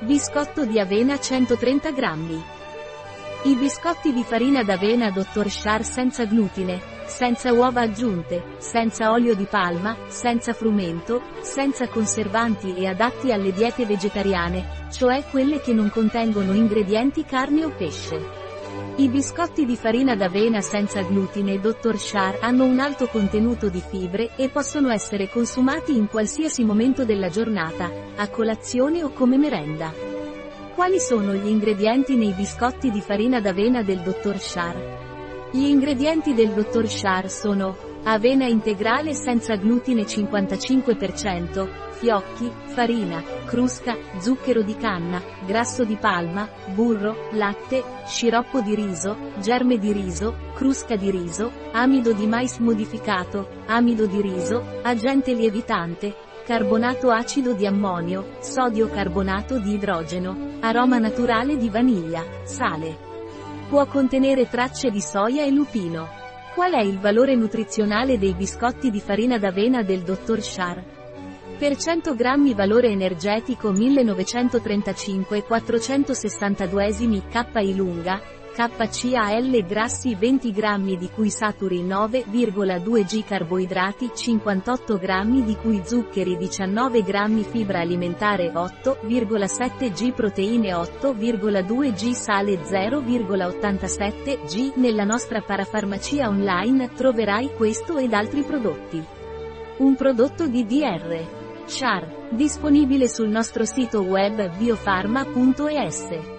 Biscotto di avena 130 grammi. I biscotti di farina d'avena Dr. Char senza glutine, senza uova aggiunte, senza olio di palma, senza frumento, senza conservanti e adatti alle diete vegetariane, cioè quelle che non contengono ingredienti carne o pesce. I biscotti di farina d'avena senza glutine Dr. Char hanno un alto contenuto di fibre e possono essere consumati in qualsiasi momento della giornata, a colazione o come merenda. Quali sono gli ingredienti nei biscotti di farina d'avena del Dr. Char? Gli ingredienti del Dr. Char sono avena integrale senza glutine 55%, fiocchi, farina, crusca, zucchero di canna, grasso di palma, burro, latte, sciroppo di riso, germe di riso, crusca di riso, amido di mais modificato, amido di riso, agente lievitante, carbonato acido di ammonio, sodio carbonato di idrogeno, aroma naturale di vaniglia, sale. Può contenere tracce di soia e lupino. Qual è il valore nutrizionale dei biscotti di farina d'avena del Dr. Char? Per 100 grammi valore energetico 1935 462 KI lunga, KCAL grassi 20 grammi di cui saturi 9,2 g carboidrati 58 grammi di cui zuccheri 19 grammi fibra alimentare 8,7 g proteine 8,2 g sale 0,87 g Nella nostra parafarmacia online troverai questo ed altri prodotti. Un prodotto di DR. Char, disponibile sul nostro sito web biofarma.es.